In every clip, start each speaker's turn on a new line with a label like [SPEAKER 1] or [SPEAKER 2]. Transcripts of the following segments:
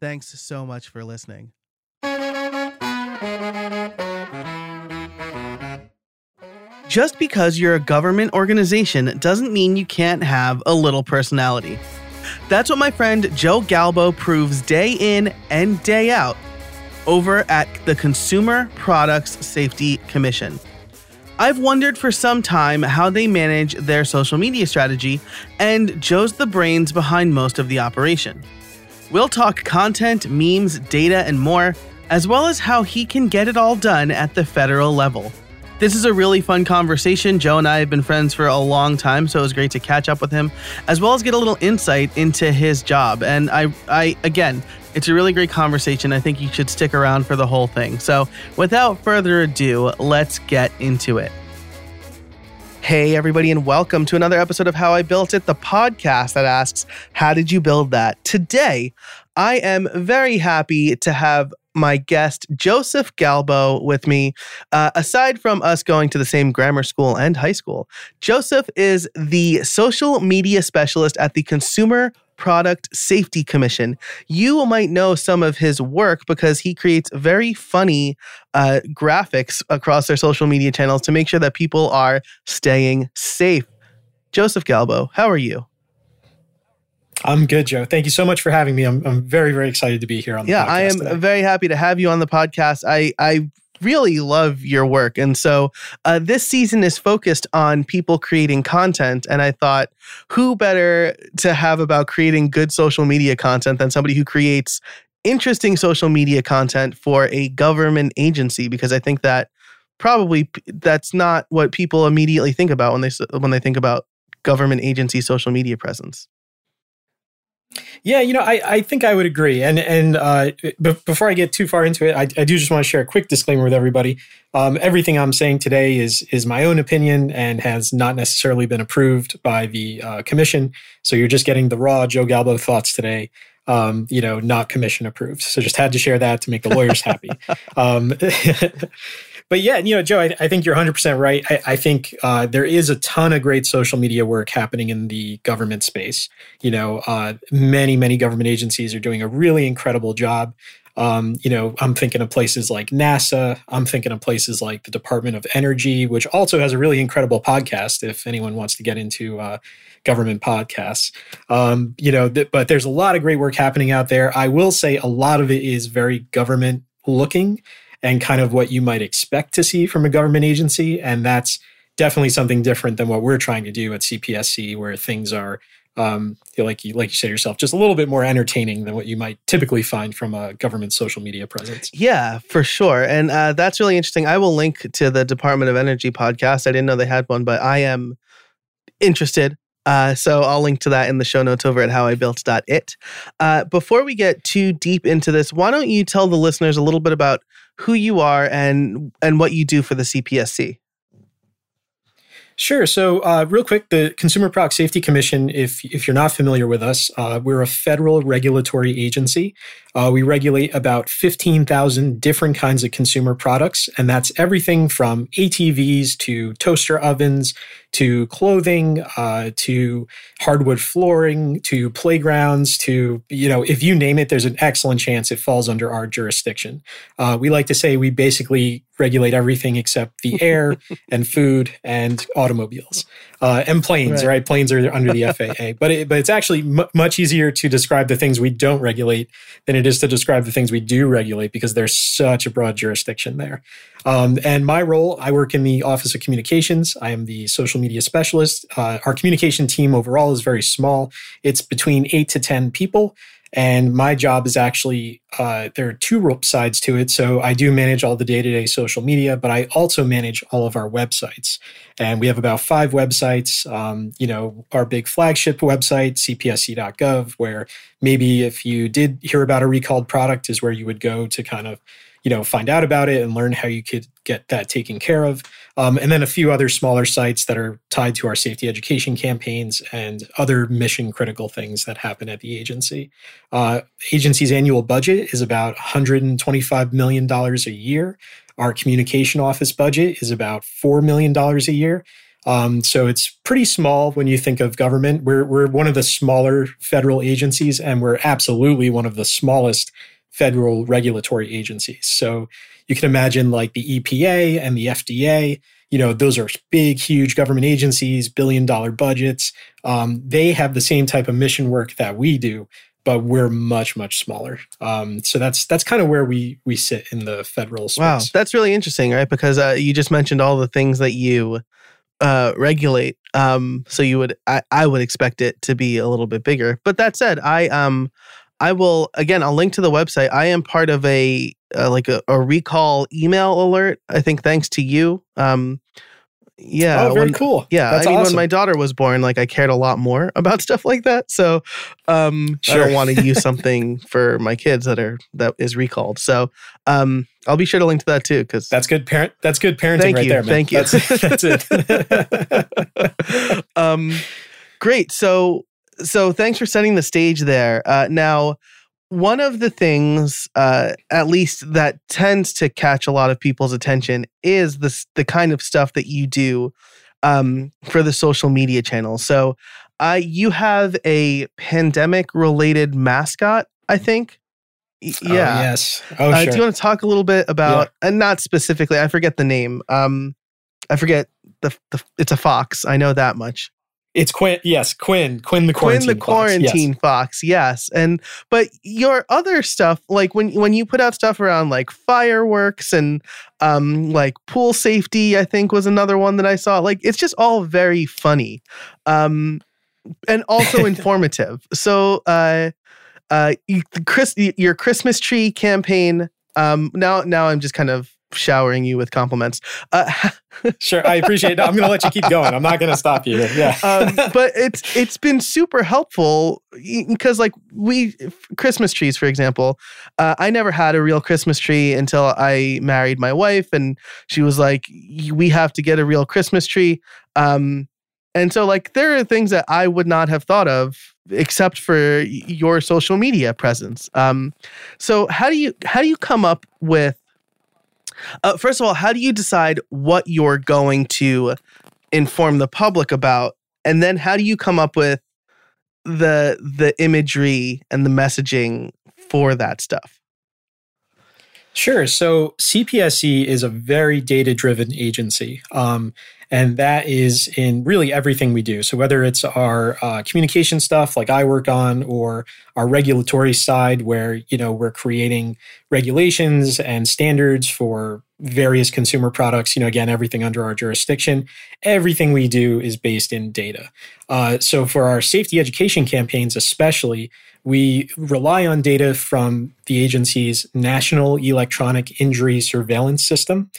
[SPEAKER 1] Thanks so much for listening. Just because you're a government organization doesn't mean you can't have a little personality. That's what my friend Joe Galbo proves day in and day out over at the Consumer Products Safety Commission. I've wondered for some time how they manage their social media strategy, and Joe's the brains behind most of the operation. We'll talk content, memes, data, and more, as well as how he can get it all done at the federal level. This is a really fun conversation. Joe and I have been friends for a long time, so it was great to catch up with him, as well as get a little insight into his job. And I, I again, it's a really great conversation. I think you should stick around for the whole thing. So, without further ado, let's get into it. Hey, everybody, and welcome to another episode of How I Built It, the podcast that asks, How did you build that? Today, I am very happy to have my guest, Joseph Galbo, with me. Uh, aside from us going to the same grammar school and high school, Joseph is the social media specialist at the Consumer Product Safety Commission. You might know some of his work because he creates very funny uh, graphics across their social media channels to make sure that people are staying safe. Joseph Galbo, how are you?
[SPEAKER 2] I'm good, Joe. Thank you so much for having me. I'm, I'm very, very excited to be here on the
[SPEAKER 1] yeah,
[SPEAKER 2] I
[SPEAKER 1] am
[SPEAKER 2] today.
[SPEAKER 1] very happy to have you on the podcast. I, I really love your work. And so uh, this season is focused on people creating content. And I thought, who better to have about creating good social media content than somebody who creates interesting social media content for a government agency? Because I think that probably that's not what people immediately think about when they when they think about government agency social media presence.
[SPEAKER 2] Yeah, you know, I, I think I would agree. And and uh, b- before I get too far into it, I, I do just want to share a quick disclaimer with everybody. Um, everything I'm saying today is is my own opinion and has not necessarily been approved by the uh, commission. So you're just getting the raw Joe Galbo thoughts today. Um, you know, not commission approved. So just had to share that to make the lawyers happy. Um, but yeah, you know, Joe, I, I think you're 100% right. I, I think uh, there is a ton of great social media work happening in the government space. You know, uh, many, many government agencies are doing a really incredible job. Um, you know, I'm thinking of places like NASA. I'm thinking of places like the Department of Energy, which also has a really incredible podcast. If anyone wants to get into uh, government podcasts, um, you know, th- but there's a lot of great work happening out there. I will say a lot of it is very government looking and kind of what you might expect to see from a government agency. And that's definitely something different than what we're trying to do at CPSC, where things are, um, like you like you said yourself, just a little bit more entertaining than what you might typically find from a government social media presence.
[SPEAKER 1] Yeah, for sure, and uh, that's really interesting. I will link to the Department of Energy podcast. I didn't know they had one, but I am interested. Uh, so I'll link to that in the show notes over at howibuilt.it. Uh, before we get too deep into this, why don't you tell the listeners a little bit about who you are and and what you do for the CPSC.
[SPEAKER 2] Sure. So, uh, real quick, the Consumer Product Safety Commission, if, if you're not familiar with us, uh, we're a federal regulatory agency. Uh, we regulate about 15,000 different kinds of consumer products, and that's everything from ATVs to toaster ovens to clothing uh, to hardwood flooring to playgrounds to, you know, if you name it, there's an excellent chance it falls under our jurisdiction. Uh, we like to say we basically regulate everything except the air and food and automobiles uh, and planes, right. right. Planes are under the FAA, but it, but it's actually m- much easier to describe the things we don't regulate than it is to describe the things we do regulate because there's such a broad jurisdiction there. Um, and my role, I work in the Office of Communications. I am the social media specialist. Uh, our communication team overall is very small. It's between eight to ten people. And my job is actually, uh, there are two sides to it. So I do manage all the day to day social media, but I also manage all of our websites. And we have about five websites. Um, you know, our big flagship website, cpsc.gov, where maybe if you did hear about a recalled product, is where you would go to kind of you know find out about it and learn how you could get that taken care of. Um, and then a few other smaller sites that are tied to our safety education campaigns and other mission critical things that happen at the agency. Uh, agency's annual budget is about $125 million a year. Our communication office budget is about $4 million a year. Um, so it's pretty small when you think of government. We're, we're one of the smaller federal agencies, and we're absolutely one of the smallest federal regulatory agencies. So you can imagine like the EPA and the FDA, you know, those are big, huge government agencies, billion dollar budgets. Um, they have the same type of mission work that we do, but we're much, much smaller. Um, so that's that's kind of where we we sit in the federal space.
[SPEAKER 1] Wow, that's really interesting, right? Because uh, you just mentioned all the things that you uh, regulate. Um, so you would, I, I would expect it to be a little bit bigger. But that said, I um, I will again. I'll link to the website. I am part of a uh, like a, a, recall email alert. I think thanks to you. Um, yeah.
[SPEAKER 2] Oh, very
[SPEAKER 1] when,
[SPEAKER 2] cool.
[SPEAKER 1] Yeah. That's I mean, awesome. when my daughter was born, like I cared a lot more about stuff like that. So um, sure. I don't want to use something for my kids that are that is recalled. So um, I'll be sure to link to that too because
[SPEAKER 2] that's good parent. That's good parenting
[SPEAKER 1] thank
[SPEAKER 2] right
[SPEAKER 1] you,
[SPEAKER 2] there, man.
[SPEAKER 1] Thank you.
[SPEAKER 2] That's, that's
[SPEAKER 1] it. um, great. So so thanks for setting the stage there. Uh, now, one of the things, uh, at least that tends to catch a lot of people's attention, is the the kind of stuff that you do um, for the social media channels. So, uh, you have a pandemic related mascot, I think.
[SPEAKER 2] Y- oh, yeah. Oh, yes. Oh,
[SPEAKER 1] uh, Do you want to talk a little bit about, yeah. and not specifically, I forget the name. Um, I forget the, the it's a fox. I know that much.
[SPEAKER 2] It's Quinn. Yes, Quinn. Quinn the quarantine.
[SPEAKER 1] Quinn the quarantine fox. fox. Yes, and but your other stuff, like when when you put out stuff around like fireworks and um like pool safety, I think was another one that I saw. Like it's just all very funny, um, and also informative. So, uh, uh, Chris, your Christmas tree campaign. Um, now now I'm just kind of showering you with compliments. Uh,
[SPEAKER 2] sure, I appreciate it. I'm going to let you keep going. I'm not going to stop you. Yeah, um,
[SPEAKER 1] but it's it's been super helpful because like we Christmas trees, for example, uh, I never had a real Christmas tree until I married my wife, and she was like, "We have to get a real Christmas tree." Um, and so, like, there are things that I would not have thought of except for your social media presence. Um, so how do you how do you come up with uh, first of all, how do you decide what you're going to inform the public about, and then how do you come up with the the imagery and the messaging for that stuff?
[SPEAKER 2] Sure. So CPSC is a very data driven agency. Um, and that is in really everything we do. So whether it's our uh, communication stuff like I work on, or our regulatory side where you know we're creating regulations and standards for various consumer products. You know, again, everything under our jurisdiction. Everything we do is based in data. Uh, so for our safety education campaigns, especially. We rely on data from the agency's National Electronic Injury Surveillance System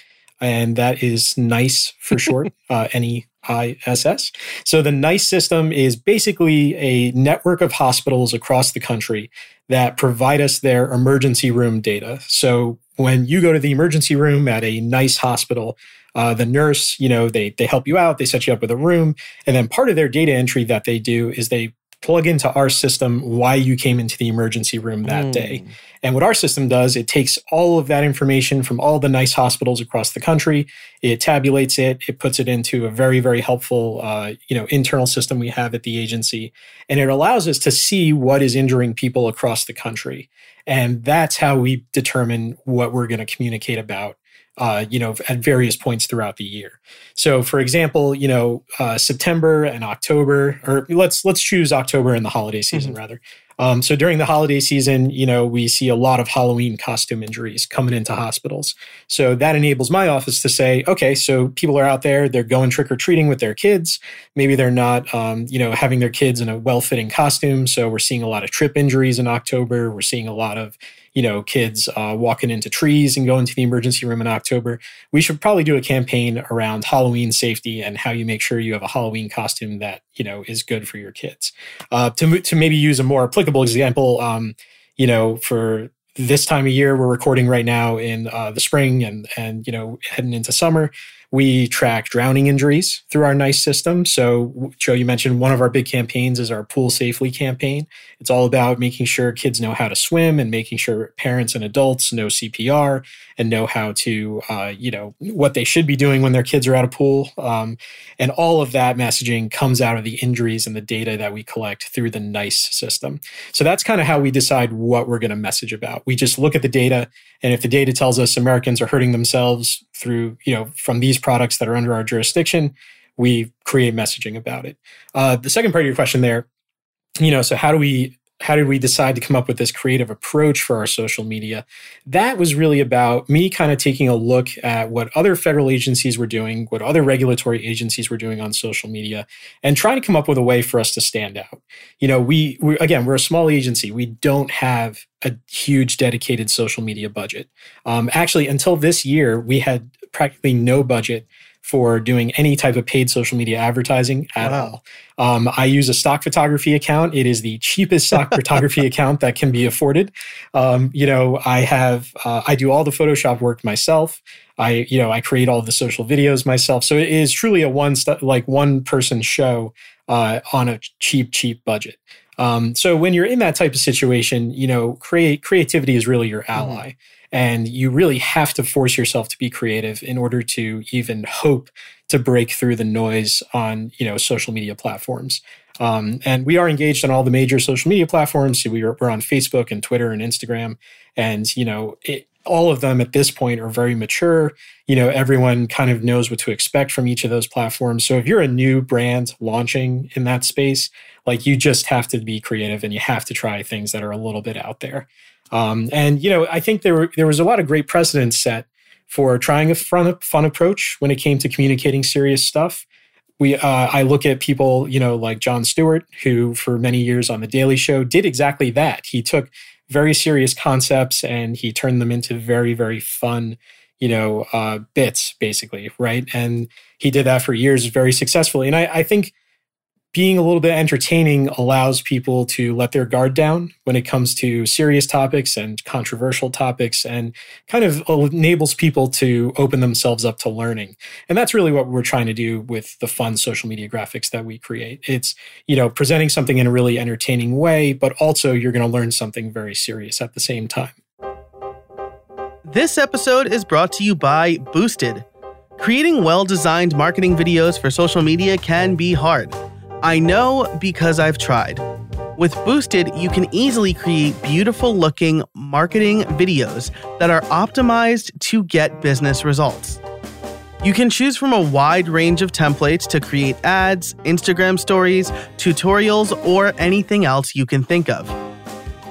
[SPEAKER 2] and that is NEISS for short, uh, N E I S S. So the NEISS system is basically a network of hospitals across the country that provide us their emergency room data. So when you go to the emergency room at a NEISS hospital, uh, the nurse, you know, they they help you out, they set you up with a room, and then part of their data entry that they do is they plug into our system why you came into the emergency room that mm. day. And what our system does, it takes all of that information from all the NEISS hospitals across the country, it tabulates it, it puts it into a very, very helpful, uh, you know, internal system we have at the agency, and it allows us to see what is injuring people across the country. And that's how we determine what we're going to communicate about uh, you know, at various points throughout the year. So, for example, you know, uh, September and October, or let's let's choose October and the holiday season mm-hmm. rather. Um, so during the holiday season, you know, we see a lot of Halloween costume injuries coming into hospitals. So that enables my office to say, okay, so people are out there, they're going trick or treating with their kids. Maybe they're not, um, you know, having their kids in a well fitting costume. So we're seeing a lot of trip injuries in October. We're seeing a lot of you know, kids uh, walking into trees and going to the emergency room in October. We should probably do a campaign around Halloween safety and how you make sure you have a Halloween costume that you know is good for your kids. Uh, to to maybe use a more applicable example, um, you know, for this time of year, we're recording right now in uh, the spring and and you know heading into summer. We track drowning injuries through our NEISS system. So, Joe, you mentioned one of our big campaigns is our Pool Safely campaign. It's all about making sure kids know how to swim and making sure parents and adults know CPR and know how to, uh, you know, what they should be doing when their kids are at a pool. Um, and all of that messaging comes out of the injuries and the data that we collect through the NEISS system. So that's kind of how we decide what we're going to message about. We just look at the data, and if the data tells us Americans are hurting themselves through, you know, from these products that are under our jurisdiction, we create messaging about it. Uh, the second part of your question there, you know, so how do we how did we decide to come up with this creative approach for our social media? That was really about me kind of taking a look at what other federal agencies were doing, what other regulatory agencies were doing on social media, and trying to come up with a way for us to stand out. You know, we, we again, we're a small agency. We don't have a huge dedicated social media budget. Um, actually, until this year, we had practically no budget for doing any type of paid social media advertising at wow. all. Um, I use a stock photography account. It is the cheapest stock photography account that can be afforded. Um, you know, I have uh, I do all the Photoshop work myself. I you know I create all the social videos myself. So it is truly a one st- like one person show uh, on a cheap cheap budget. Um, so when you're in that type of situation, you know, create creativity is really your mm-hmm. ally. Mm. And you really have to force yourself to be creative in order to even hope to break through the noise on, you know, social media platforms. Um, and we are engaged on all the major social media platforms. We are, we're on Facebook and Twitter and Instagram. And, you know, it, all of them at this point are very mature. You know, everyone kind of knows what to expect from each of those platforms. So if you're a new brand launching in that space, like you just have to be creative and you have to try things that are a little bit out there. Um, and you know, I think there were, there was a lot of great precedents set for trying a fun, fun approach when it came to communicating serious stuff. We, uh, I look at people, you know, like Jon Stewart, who for many years on the Daily Show did exactly that. He took very serious concepts and he turned them into very, very fun, you know, uh, bits, basically, right? And he did that for years very successfully. And I, I think being a little bit entertaining allows people to let their guard down when it comes to serious topics and controversial topics and kind of enables people to open themselves up to learning. And that's really what we're trying to do with the fun social media graphics that we create. It's, you know, presenting something in a really entertaining way, but also you're going to learn something very serious at the same time.
[SPEAKER 1] This episode is brought to you by Boosted. Creating well designed marketing videos for social media can be hard. I know because I've tried. With Boosted, you can easily create beautiful looking marketing videos that are optimized to get business results. You can choose from a wide range of templates to create ads, Instagram stories, tutorials, or anything else you can think of.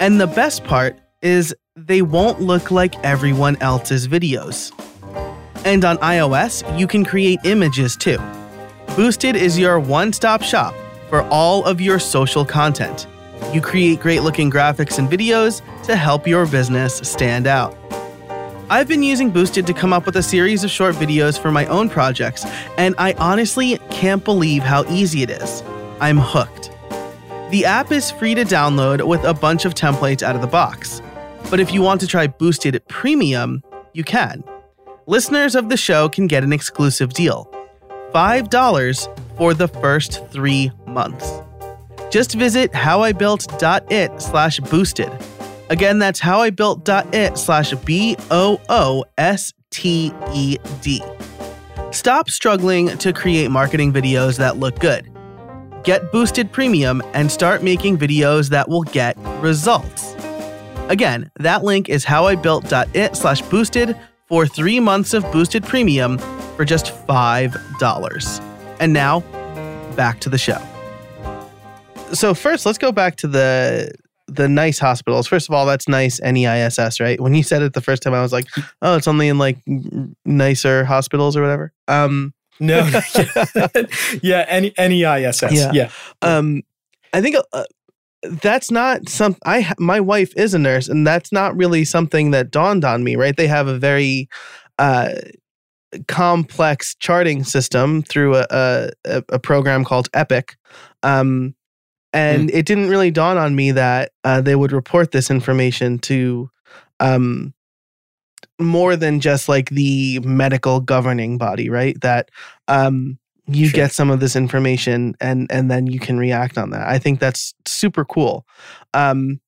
[SPEAKER 1] And the best part is they won't look like everyone else's videos. And on iOS, you can create images too. Boosted is your one stop shop for all of your social content. You create great looking graphics and videos to help your business stand out. I've been using Boosted to come up with a series of short videos for my own projects, and I honestly can't believe how easy it is. I'm hooked. The app is free to download with a bunch of templates out of the box. But if you want to try Boosted Premium, you can. Listeners of the show can get an exclusive deal $5 for the first three months. Just visit howibuilt.it slash boosted. Again, that's howibuilt.it slash B O O S T E D. Stop struggling to create marketing videos that look good. Get Boosted Premium and start making videos that will get results. Again, that link is howibuilt.it slash boosted for three months of Boosted Premium for just $5. And now, back to the show. So, first, let's go back to the the NEISS hospitals. First of all, that's NEISS N E I S S, right? When you said it the first time, I was like, oh, it's only in like nicer hospitals or whatever. Um,
[SPEAKER 2] no, yeah, N E I S S. Yeah, yeah.
[SPEAKER 1] Um, I think uh, that's not some. I my wife is a nurse, and that's not really something that dawned on me. Right? They have a very uh, complex charting system through a a, a program called Epic. Um, and mm. it didn't really dawn on me that uh, they would report this information to um, more than just like the medical governing body, right? That um, you sure. get some of this information and and then you can react on that. I think that's super cool. Um,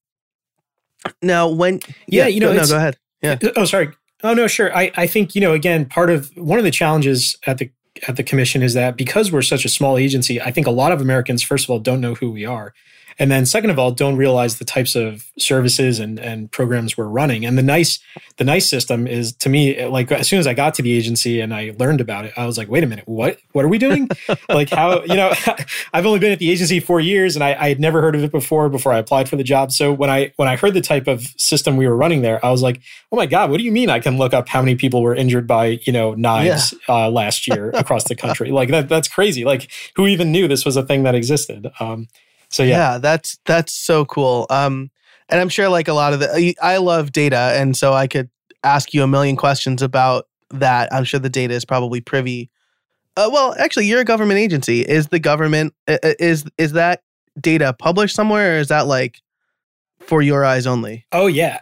[SPEAKER 1] now, when
[SPEAKER 2] yeah, yeah you know,
[SPEAKER 1] no, go ahead. Yeah.
[SPEAKER 2] Oh, sorry. Oh no, sure. I I think you know again part of one of the challenges at the at the commission is that because we're such a small agency, I think a lot of Americans, first of all, don't know who we are. And then second of all, don't realize the types of services and, and programs we're running. And the NEISS the NEISS system is to me, like as soon as I got to the agency and I learned about it, I was like, wait a minute, what what are we doing? like how, you know, I've only been at the agency four years and I, I had never heard of it before before I applied for the job. So when I when I heard the type of system we were running there, I was like, oh my God, what do you mean I can look up how many people were injured by, you know, knives yeah. uh, last year across the country? Like that that's crazy. Like who even knew this was a thing that existed? Um, so yeah.
[SPEAKER 1] yeah, that's that's so cool. Um, and I'm sure like a lot of the I love data, and so I could ask you a million questions about that. I'm sure the data is probably privy. Uh, well, actually, you're a government agency. Is the government is is that data published somewhere, or is that like for your eyes only?
[SPEAKER 2] Oh yeah.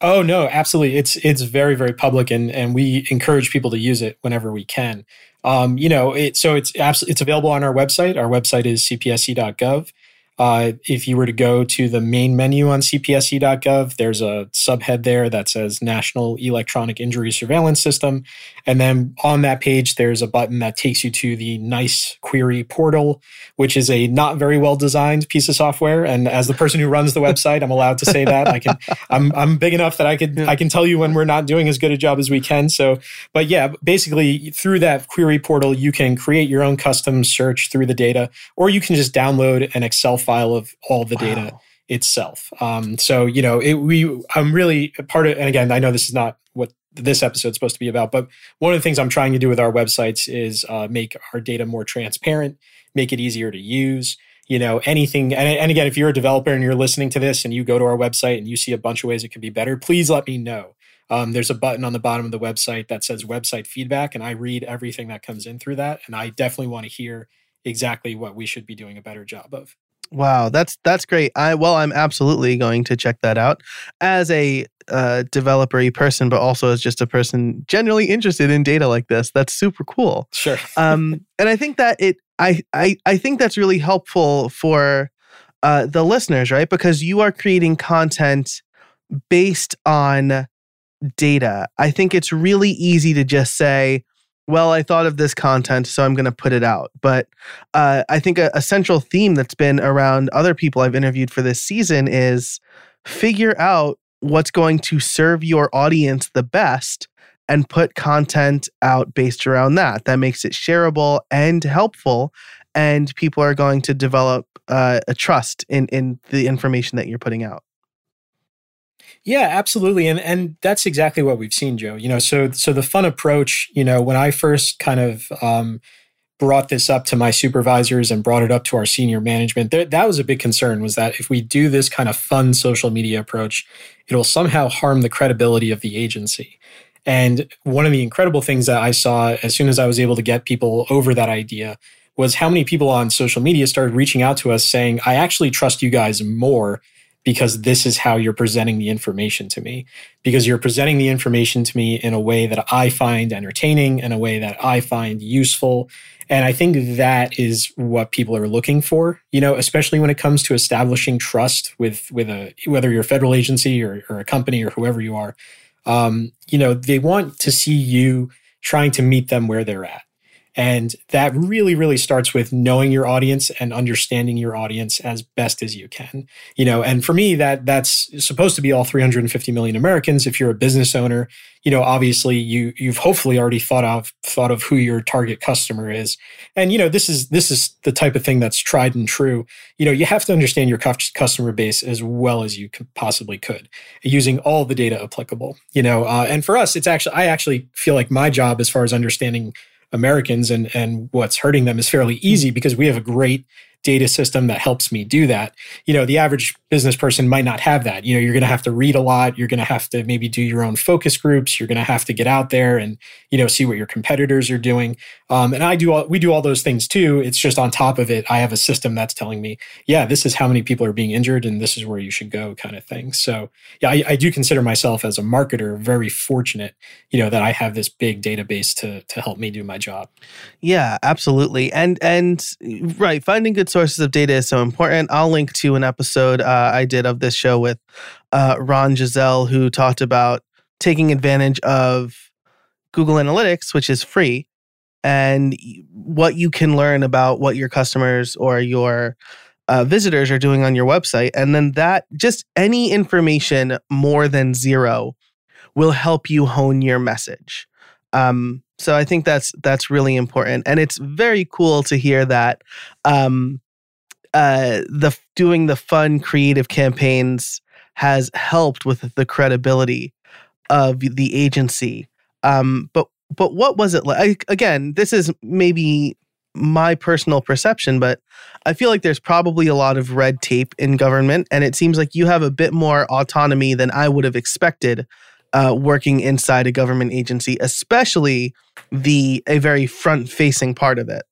[SPEAKER 2] Oh no, absolutely. It's it's very very public, and and we encourage people to use it whenever we can. Um, you know, it, so it's absolutely it's available on our website. Our website is cpsc.gov. Uh, if you were to go to the main menu on cpsc.gov, there's a subhead there that says National Electronic Injury Surveillance System. And then on that page, there's a button that takes you to the NEISS Query portal, which is a not very well designed piece of software. And as the person who runs the website, I'm allowed to say that. I can, I'm, I'm big enough that I could, I can tell you when we're not doing as good a job as we can. So, but yeah, basically through that query portal, you can create your own custom search through the data, or you can just download an Excel file of all the wow. data itself. Um, so you know, it, we I'm really part of, and again, I know this is not what this episode is supposed to be about, but one of the things I'm trying to do with our websites is uh, make our data more transparent, make it easier to use. You know, anything, and, and again, if you're a developer and you're listening to this and you go to our website and you see a bunch of ways it could be better, please let me know. Um, there's a button on the bottom of the website that says website feedback, and I read everything that comes in through that. And I definitely want to hear exactly what we should be doing a better job of.
[SPEAKER 1] Wow, that's that's great. I well, I'm absolutely going to check that out as a uh, developer person, but also as just a person generally interested in data like this. That's super cool.
[SPEAKER 2] Sure.
[SPEAKER 1] um, and I think that it, I, I, I think that's really helpful for uh, the listeners, right? Because you are creating content based on data. I think it's really easy to just say, well, I thought of this content, so I'm going to put it out. But uh, I think a, a, central theme that's been around other people I've interviewed for this season is figure out what's going to serve your audience the best and put content out based around that. That makes it shareable and helpful. And people are going to develop uh, a trust in, in the information that you're putting out.
[SPEAKER 2] Yeah, absolutely. And and that's exactly what we've seen, Joe. You know, so so the fun approach, you know, when I first kind of um, brought this up to my supervisors and brought it up to our senior management, th- that was a big concern was that if we do this kind of fun social media approach, it'll somehow harm the credibility of the agency. And one of the incredible things that I saw as soon as I was able to get people over that idea was how many people on social media started reaching out to us saying, I actually trust you guys more because this is how you're presenting the information to me. Because you're presenting the information to me in a way that I find entertaining, in a way that I find useful. And I think that is what people are looking for, you know, especially when it comes to establishing trust with, with a, whether you're a federal agency or, or a company or whoever you are. Um, you know, they want to see you trying to meet them where they're at. And that really, really starts with knowing your audience and understanding your audience as best as you can. You know, and for me, that that's supposed to be all 350 million Americans. If you're a business owner, you know, obviously you you've hopefully already thought of thought of who your target customer is. And you know, this is this is the type of thing that's tried and true. You know, you have to understand your customer base as well as you possibly could, using all the data applicable. You know, uh, and for us, it's actually I actually feel like my job as far as understanding Americans and and what's hurting them is fairly easy because we have a great data system that helps me do that. You know, the average business person might not have that. You know, you're going to have to read a lot. You're going to have to maybe do your own focus groups. You're going to have to get out there and, you know, see what your competitors are doing. Um, and I do all, we do all those things too. It's just on top of it, I have a system that's telling me, yeah, this is how many people are being injured and this is where you should go kind of thing. So yeah, I, I do consider myself as a marketer very fortunate, you know, that I have this big database to, to help me do my job.
[SPEAKER 1] Yeah, absolutely. And, and right. Finding good sources of data is so important. I'll link to an episode uh, I did of this show with uh, Ron Giselle, who talked about taking advantage of Google Analytics, which is free, and what you can learn about what your customers or your uh, visitors are doing on your website. And then that just any information more than zero will help you hone your message. Um, so I think that's that's really important, and it's very cool to hear that um, uh, the doing the fun creative campaigns has helped with the credibility of the agency. Um, but but what was it like? Again, this is maybe my personal perception, but I feel like there's probably a lot of red tape in government, and it seems like you have a bit more autonomy than I would have expected uh, working inside a government agency, especially the a very front facing part of it.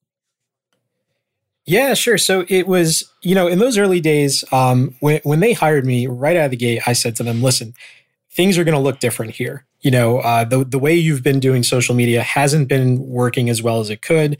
[SPEAKER 2] Yeah, sure. So it was, you know, in those early days, um, when when they hired me right out of the gate, I said to them, "Listen, things are going to look different here. You know, uh, the the way you've been doing social media hasn't been working as well as it could.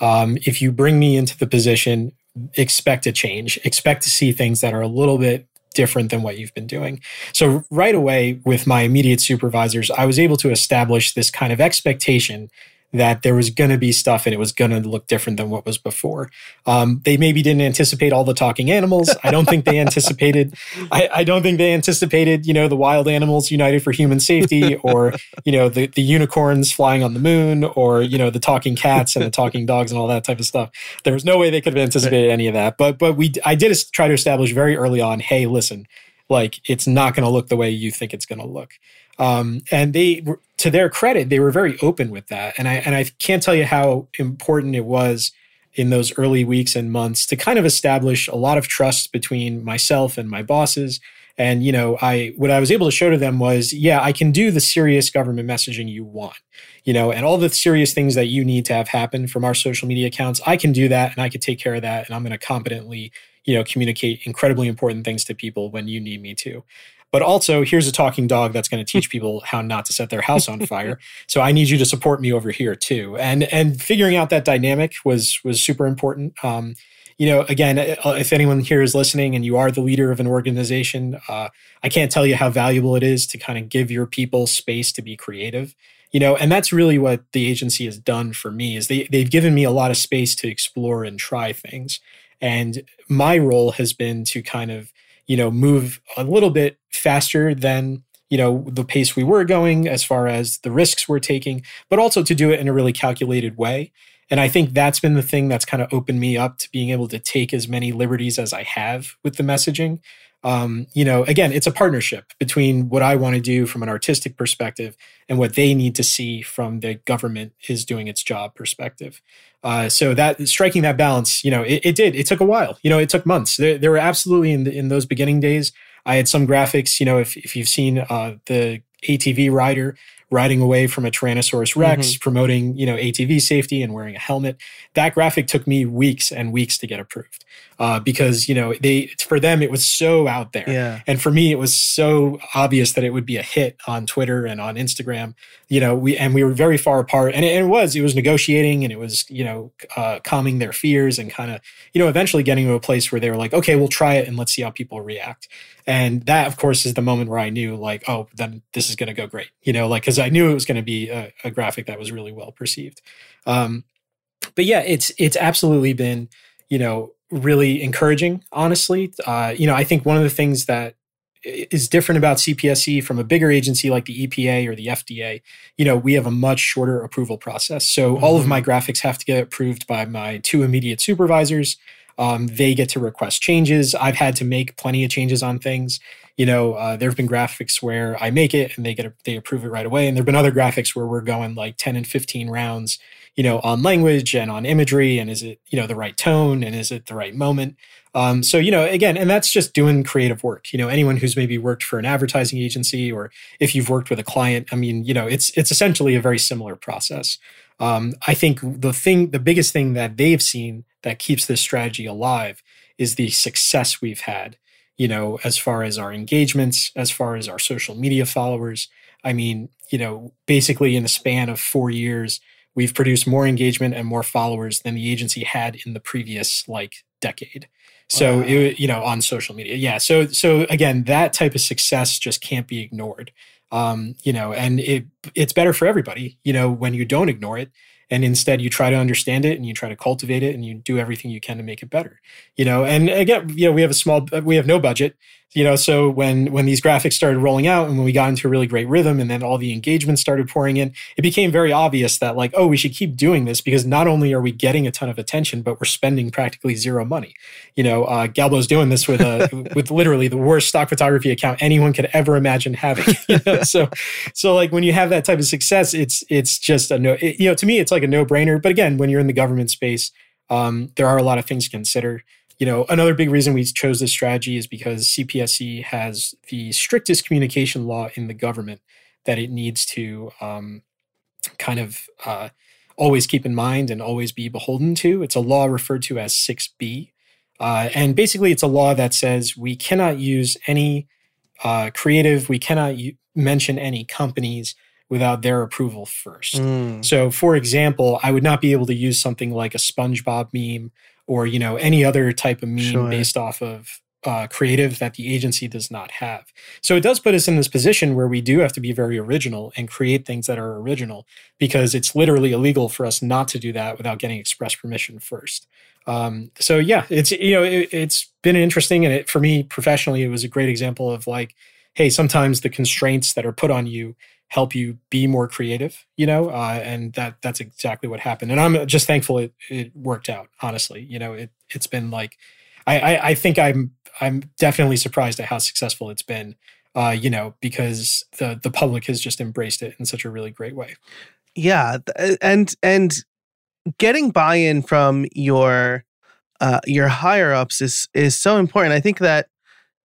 [SPEAKER 2] Um, if you bring me into the position, expect a change. Expect to see things that are a little bit different than what you've been doing. So right away with my immediate supervisors, I was able to establish this kind of expectation that there was going to be stuff and it was going to look different than what was before. Um, they maybe didn't anticipate all the talking animals. I don't think they anticipated. I, I, don't think they anticipated, you know, the wild animals united for human safety, or you know, the the unicorns flying on the moon, or you know, the talking cats and the talking dogs and all that type of stuff. There was no way they could have anticipated any of that. But but we I did try to establish very early on. Hey, listen, like it's not going to look the way you think it's going to look. Um, and they, to their credit, they were very open with that. And I and I can't tell you how important it was in those early weeks and months to kind of establish a lot of trust between myself and my bosses. And you know, I what I was able to show to them was, yeah, I can do the serious government messaging you want, you know, and all the serious things that you need to have happen from our social media accounts. I can do that, and I can take care of that, and I'm going to competently, you know, communicate incredibly important things to people when you need me to. But also, here's a talking dog that's going to teach people how not to set their house on fire. so I need you to support me over here too. And and figuring out that dynamic was was super important. Um, you know, again, uh, if anyone here is listening and you are the leader of an organization, uh, I can't tell you how valuable it is to kind of give your people space to be creative. You know, and that's really what the agency has done for me is they they've given me a lot of space to explore and try things. And my role has been to kind of you know, move a little bit faster than you know the pace we were going as far as the risks we're taking but also to do it in a really calculated way. And i think that's been the thing that's kind of opened me up to being able to take as many liberties as i have with the messaging. Um, you know again it's a partnership between what i want to do from an artistic perspective and what they need to see from the government is doing its job perspective uh, so that striking that balance, you know, it, it, did. It took a while. You know, it took months. There, there were absolutely in the, in those beginning days. I had some graphics. You know, if if you've seen uh, the ATV rider riding away from a Tyrannosaurus Rex, mm-hmm. promoting, you know, ATV safety and wearing a helmet. That graphic took me weeks and weeks to get approved. Uh, because, you know, they, for them, it was so out there.
[SPEAKER 1] Yeah.
[SPEAKER 2] And for me, it was so obvious that it would be a hit on Twitter and on Instagram, you know, we, and we were very far apart and it, and it was, it was negotiating and it was, you know, uh, calming their fears and kind of, you know, eventually getting to a place where they were like, okay, we'll try it and let's see how people react. And that, of course, is the moment where I knew, like, oh, then this is going to go great, you know, like, because I knew it was going to be a, a, graphic that was really well perceived. Um, but yeah, it's it's absolutely been you know really encouraging. Honestly, uh, you know, I think one of the things that is different about CPSC from a bigger agency like the EPA or the FDA. You know, we have a much shorter approval process. So mm-hmm. all of my mm-hmm. graphics have to get approved by my two immediate supervisors. Um, they get to request changes. I've had to make plenty of changes on things. You know, uh, there have been graphics where I make it and they get a, they approve it right away, and there've been other graphics where we're going like ten and fifteen rounds. You know, on language and on imagery, and is it you know the right tone and is it the right moment? Um, so you know, again, and that's just doing creative work. You know, anyone who's maybe worked for an advertising agency or if you've worked with a client, I mean, you know, it's it's essentially a very similar process. Um, I think the thing, the biggest thing that they've seen that keeps this strategy alive is the success we've had. You know, as far as our engagements, as far as our social media followers. I mean, you know, basically in the span of four years, we've produced more engagement and more followers than the agency had in the previous like decade. So wow. it, you know, on social media. Yeah. So, so again, that type of success just can't be ignored. Um, you know, and it, it's better for everybody, you know, when you don't ignore it and instead you try to understand it and you try to cultivate it and you do everything you can to make it better you know and again you know we have a small we have no budget you know so when when these graphics started rolling out and when we got into a really great rhythm and then all the engagement started pouring in it became very obvious that like oh we should keep doing this because not only are we getting a ton of attention but we're spending practically zero money. You know uh, galbo's doing this with a with literally the worst stock photography account anyone could ever imagine having you know? so so like when you have that type of success it's it's just a no it, you know to me it's like a no-brainer. But again when you're in the government space um, there are a lot of things to consider you know, another big reason we chose this strategy is because CPSC has the strictest communication law in the government that it needs to um, kind of uh, always keep in mind and always be beholden to. It's a law referred to as 6B. Uh, and basically, it's a law that says we cannot use any uh, creative, we cannot u- mention any companies without their approval first. Mm. So, for example, I would not be able to use something like a SpongeBob meme or you know any other type of meme sure. based off of uh, creative that the agency does not have. So it does put us in this position where we do have to be very original and create things that are original because it's literally illegal for us not to do that without getting express permission first. Um, so yeah, it's you know it, has been interesting and it for me professionally it was a great example of like, hey, sometimes the constraints that are put on you help you be more creative you know uh, and that that's exactly what happened. And i'm just thankful it, it worked out honestly. You know it it's been like I, I, I think i'm i'm definitely surprised at how successful it's been uh, you know because the the public has just embraced it in such a really great way.
[SPEAKER 1] Yeah and and getting buy-in from your uh, your higher ups is is so important. I think that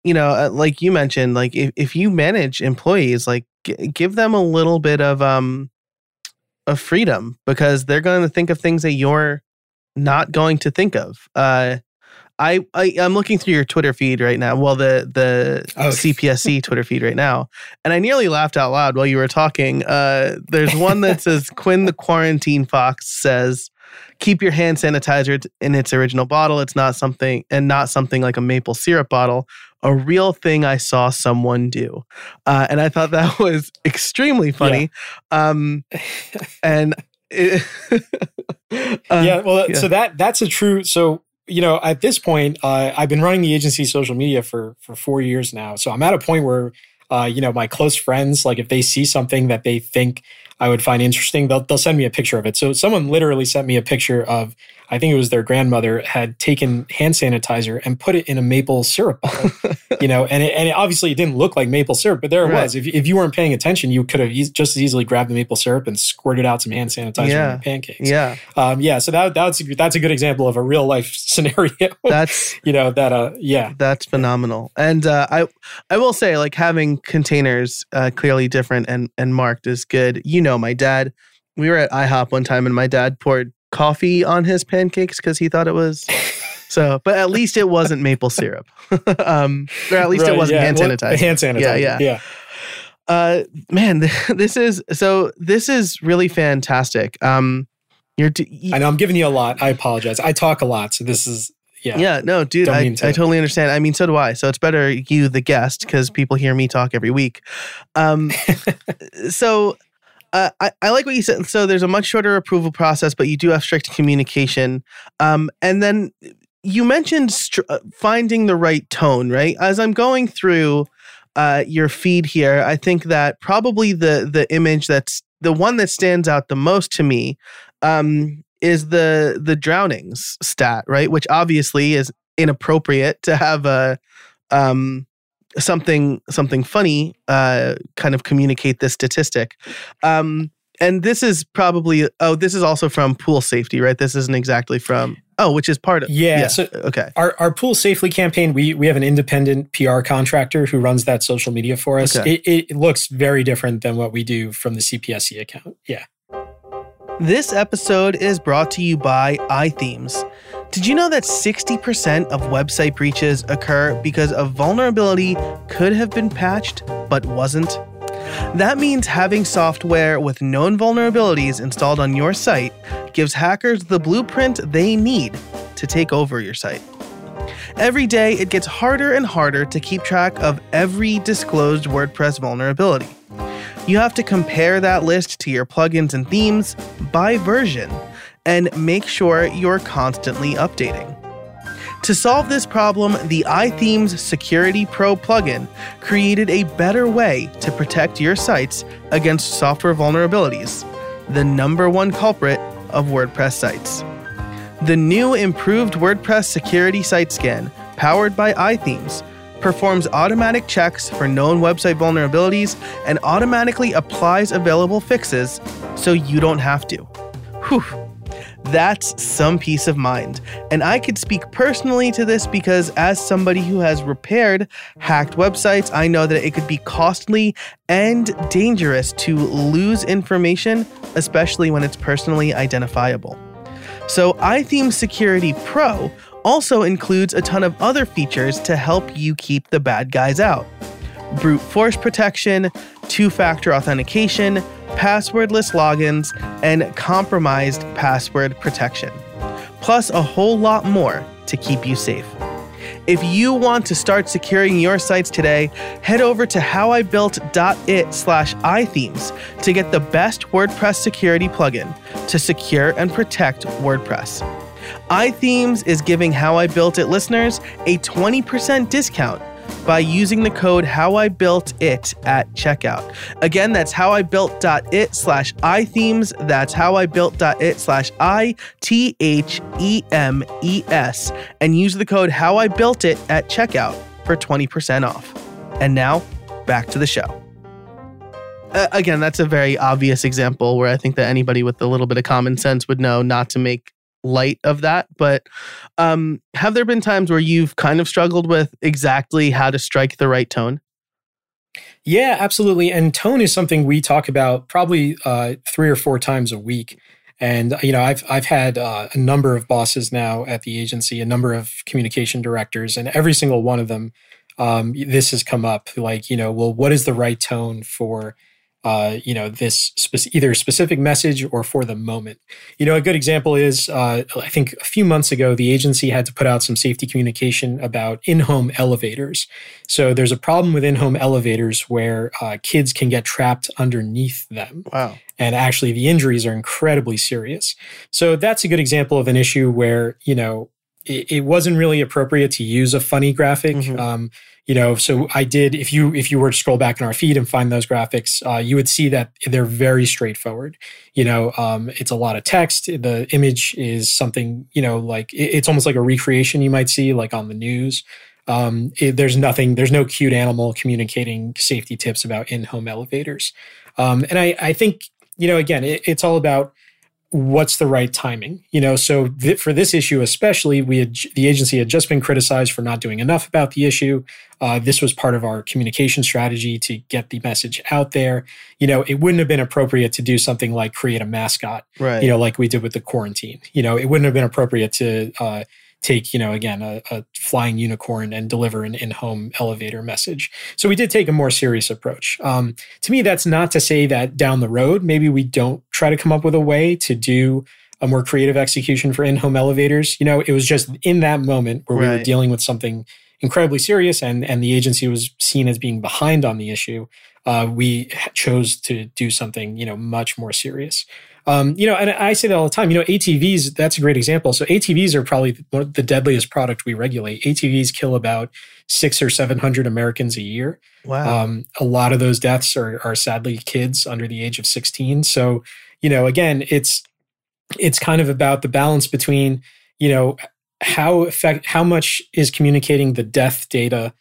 [SPEAKER 1] you know uh, like you mentioned like if, if you manage employees like g- give them a little bit of um of freedom because they're going to think of things that you're not going to think of. Uh, I, I am looking through your Twitter feed right now. Well, the the oh. CPSC Twitter feed right now, and I nearly laughed out loud while you were talking. Uh, there's one that says Quinn the quarantine fox says, "Keep your hand sanitizer in its original bottle. It's not something and not something like a maple syrup bottle a real thing I saw someone do. Uh, and I thought that was extremely funny. Yeah. Um, and it,
[SPEAKER 2] uh, yeah, well, yeah. so that that's a true. So you know, at this point, uh, I've been running the agency social media for for four years now. So I'm at a point where, uh, you know, my close friends, like if they see something that they think I would find interesting, they'll they'll send me a picture of it. So someone literally sent me a picture of I think it was their grandmother had taken hand sanitizer and put it in a maple syrup bottle, you know, and it, and it obviously it didn't look like maple syrup, but there it right. was. If, if you weren't paying attention, you could have e- just as easily grabbed the maple syrup and squirted out some hand sanitizer yeah. on pancakes.
[SPEAKER 1] Yeah.
[SPEAKER 2] Um, yeah. So that, that's, that's a good example of a real life scenario.
[SPEAKER 1] That's,
[SPEAKER 2] you know, that, uh, yeah.
[SPEAKER 1] That's phenomenal. And, uh, I, I will say like having containers, uh, clearly different and, and marked is good. You know, my dad, we were at IHOP one time and my dad poured coffee on his pancakes because he thought it was. So, but at least it wasn't maple syrup, um, or at least right, it wasn't yeah. hand sanitizer.
[SPEAKER 2] hand sanitizer. Yeah, yeah, yeah.
[SPEAKER 1] Uh, man, this is so. This is really fantastic. Um, you're.
[SPEAKER 2] D- I know I'm giving you a lot. I apologize. I talk a lot, so this is yeah.
[SPEAKER 1] Yeah, no, dude, I, to. I totally understand. I mean, so do I. So it's better you, the guest, because people hear me talk every week. Um, so uh, I, I like what you said. So there's a much shorter approval process, but you do have strict communication. Um, and then you mentioned str- uh, finding the right tone, right? As I'm going through uh, your feed here, I think that probably the the image that's the one that stands out the most to me um, is the the drownings stat, right? Which obviously is inappropriate to have a um, something something funny uh, kind of communicate this statistic. Um, and this is probably oh this is also from pool safety right this isn't exactly from oh which is part of
[SPEAKER 2] yeah, yeah. so
[SPEAKER 1] okay
[SPEAKER 2] our, our pool safely campaign we we have an independent pr contractor who runs that social media for us okay. it, it looks very different than what we do from the cpsc account yeah
[SPEAKER 1] this episode is brought to you by iThemes. Did you know that 60% of website breaches occur because a vulnerability could have been patched but wasn't? That means having software with known vulnerabilities installed on your site gives hackers the blueprint they need to take over your site. Every day, it gets harder and harder to keep track of every disclosed WordPress vulnerability. You have to compare that list to your plugins and themes by version and make sure you're constantly updating. To solve this problem, the iThemes Security Pro plugin created a better way to protect your sites against software vulnerabilities, the number one culprit of WordPress sites. The new improved WordPress security site scan, powered by iThemes, performs automatic checks for known website vulnerabilities and automatically applies available fixes so you don't have to. Whew. That's some peace of mind. And I could speak personally to this because, as somebody who has repaired hacked websites, I know that it could be costly and dangerous to lose information, especially when it's personally identifiable. So, iTheme Security Pro also includes a ton of other features to help you keep the bad guys out brute force protection, two factor authentication, passwordless logins, and compromised password protection. Plus, a whole lot more to keep you safe. If you want to start securing your sites today, head over to howibuilt.it slash ithemes to get the best WordPress security plugin to secure and protect WordPress iThemes is giving How I Built It listeners a 20% discount by using the code How I Built It at checkout. Again, that's How I Built It slash iThemes. That's How I Built It slash I T H E M E S. And use the code How I Built It at checkout for 20% off. And now, back to the show. Uh, again, that's a very obvious example where I think that anybody with a little bit of common sense would know not to make light of that but um have there been times where you've kind of struggled with exactly how to strike the right tone?
[SPEAKER 2] Yeah absolutely and tone is something we talk about probably uh three or four times a week and you know i've i've had uh, a number of bosses now at the agency a number of communication directors and every single one of them um, this has come up like you know well what is the right tone for uh, you know this spe- either specific message or for the moment. You know, a good example is uh, I think a few months ago the agency had to put out some safety communication about in-home elevators. So there's a problem with in-home elevators where uh, kids can get trapped underneath them.
[SPEAKER 1] Wow.
[SPEAKER 2] And actually, the injuries are incredibly serious. So that's a good example of an issue where you know it, it wasn't really appropriate to use a funny graphic. Mm-hmm. Um, you know so i did if you if you were to scroll back in our feed and find those graphics uh, you would see that they're very straightforward you know um, it's a lot of text the image is something you know like it, it's almost like a recreation you might see like on the news um, it, there's nothing there's no cute animal communicating safety tips about in-home elevators um, and I, I think you know again it, it's all about what's the right timing you know? So th- for this issue especially we had the agency had just been criticized for not doing enough about the issue. Uh, this was part of our communication strategy to get the message out there. You know it wouldn't have been appropriate to do something like create a mascot
[SPEAKER 1] right.
[SPEAKER 2] you know like we did with the quarantine. You know it wouldn't have been appropriate to uh, take, you know, again, a, a, flying unicorn and deliver an in-home elevator message. So we did take a more serious approach. Um, to me, that's not to say that down the road, maybe we don't try to come up with a way to do a more creative execution for in-home elevators. You know, it was just in that moment where right. we were dealing with something incredibly serious and, and the agency was seen as being behind on the issue, uh, we chose to do something, you know, much more serious. Um, you know, and I say that all the time. You know, ATVs. That's a great example. So ATVs are probably the deadliest product we regulate. ATVs kill about six or seven hundred Americans a year.
[SPEAKER 1] Wow.
[SPEAKER 2] Um, a lot of those deaths are are sadly kids under the age of sixteen. So you know, again, it's it's kind of about the balance between you know how effect how much is communicating the death data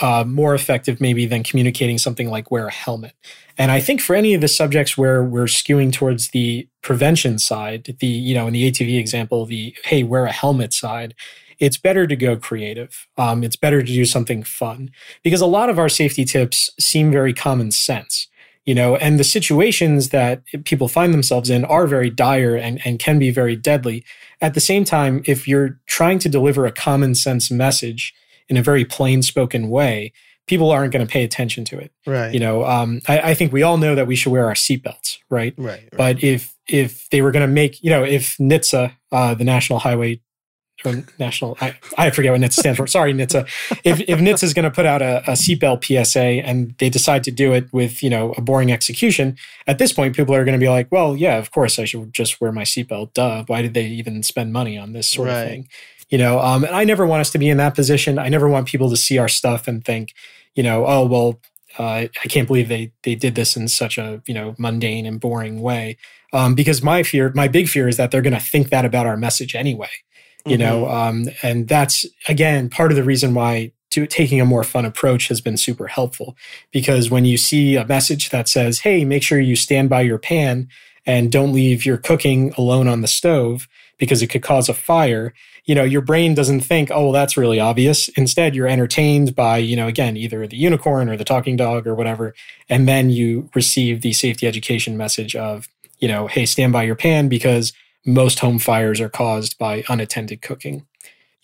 [SPEAKER 2] uh, more effective maybe than communicating something like wear a helmet. And I think for any of the subjects where we're skewing towards the prevention side, the you know in the ATV example, the hey wear a helmet side, it's better to go creative. Um, it's better to do something fun because a lot of our safety tips seem very common sense. You know, and the situations that people find themselves in are very dire and, and can be very deadly. At the same time, if you're trying to deliver a common sense message in a very plain spoken way, people aren't going to pay attention to it.
[SPEAKER 1] Right.
[SPEAKER 2] You know, um, I, I, think we all know that we should wear our seatbelts, right?
[SPEAKER 1] Right. right.
[SPEAKER 2] But if if they were going to make, you know, if NHTSA, uh, the National Highway or National, I, I forget what NHTSA stands for. Sorry, NHTSA. If if NHTSA is going to put out a, a seatbelt PSA and they decide to do it with, you know, a boring execution, at this point, people are going to be like, well, yeah, of course, I should just wear my seatbelt. Duh. Why did they even spend money on this sort right. of thing? You know um, and i never want us to be in that position. I never want people to see our stuff and think you know oh well uh, i can't believe they they did this in such a you know mundane and boring way. Um, because my fear my big fear is that they're going to think that about our message anyway you mm-hmm. know um, and that's again part of the reason why to taking a more fun approach has been super helpful. Because when you see a message that says hey make sure you stand by your pan and don't leave your cooking alone on the stove because it could cause a fire you know, your brain doesn't think, oh, well, that's really obvious. Instead, you're entertained by, you know, again, either the unicorn or the talking dog or whatever. And then you receive the safety education message of, you know, hey, stand by your pan because most home fires are caused by unattended cooking.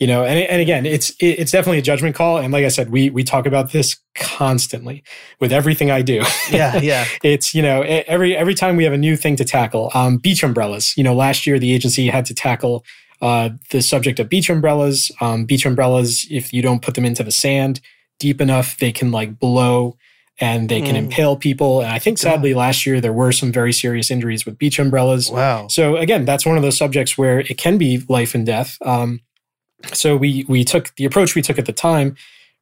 [SPEAKER 2] You know, and, and again, it's it's definitely a judgment call. And like I said, we we talk about this constantly with everything I do.
[SPEAKER 1] Yeah, yeah.
[SPEAKER 2] it's you know every every time we have a new thing to tackle. Um, beach umbrellas. You know, last year the agency had to tackle uh, the subject of beach umbrellas. Um, beach umbrellas, if you don't put them into the sand deep enough, they can like blow and they can mm. impale people. And I think sadly yeah. last year there were some very serious injuries with beach umbrellas.
[SPEAKER 1] Wow.
[SPEAKER 2] So again, that's one of those subjects where it can be life and death. Um, so we we took the approach we took at the time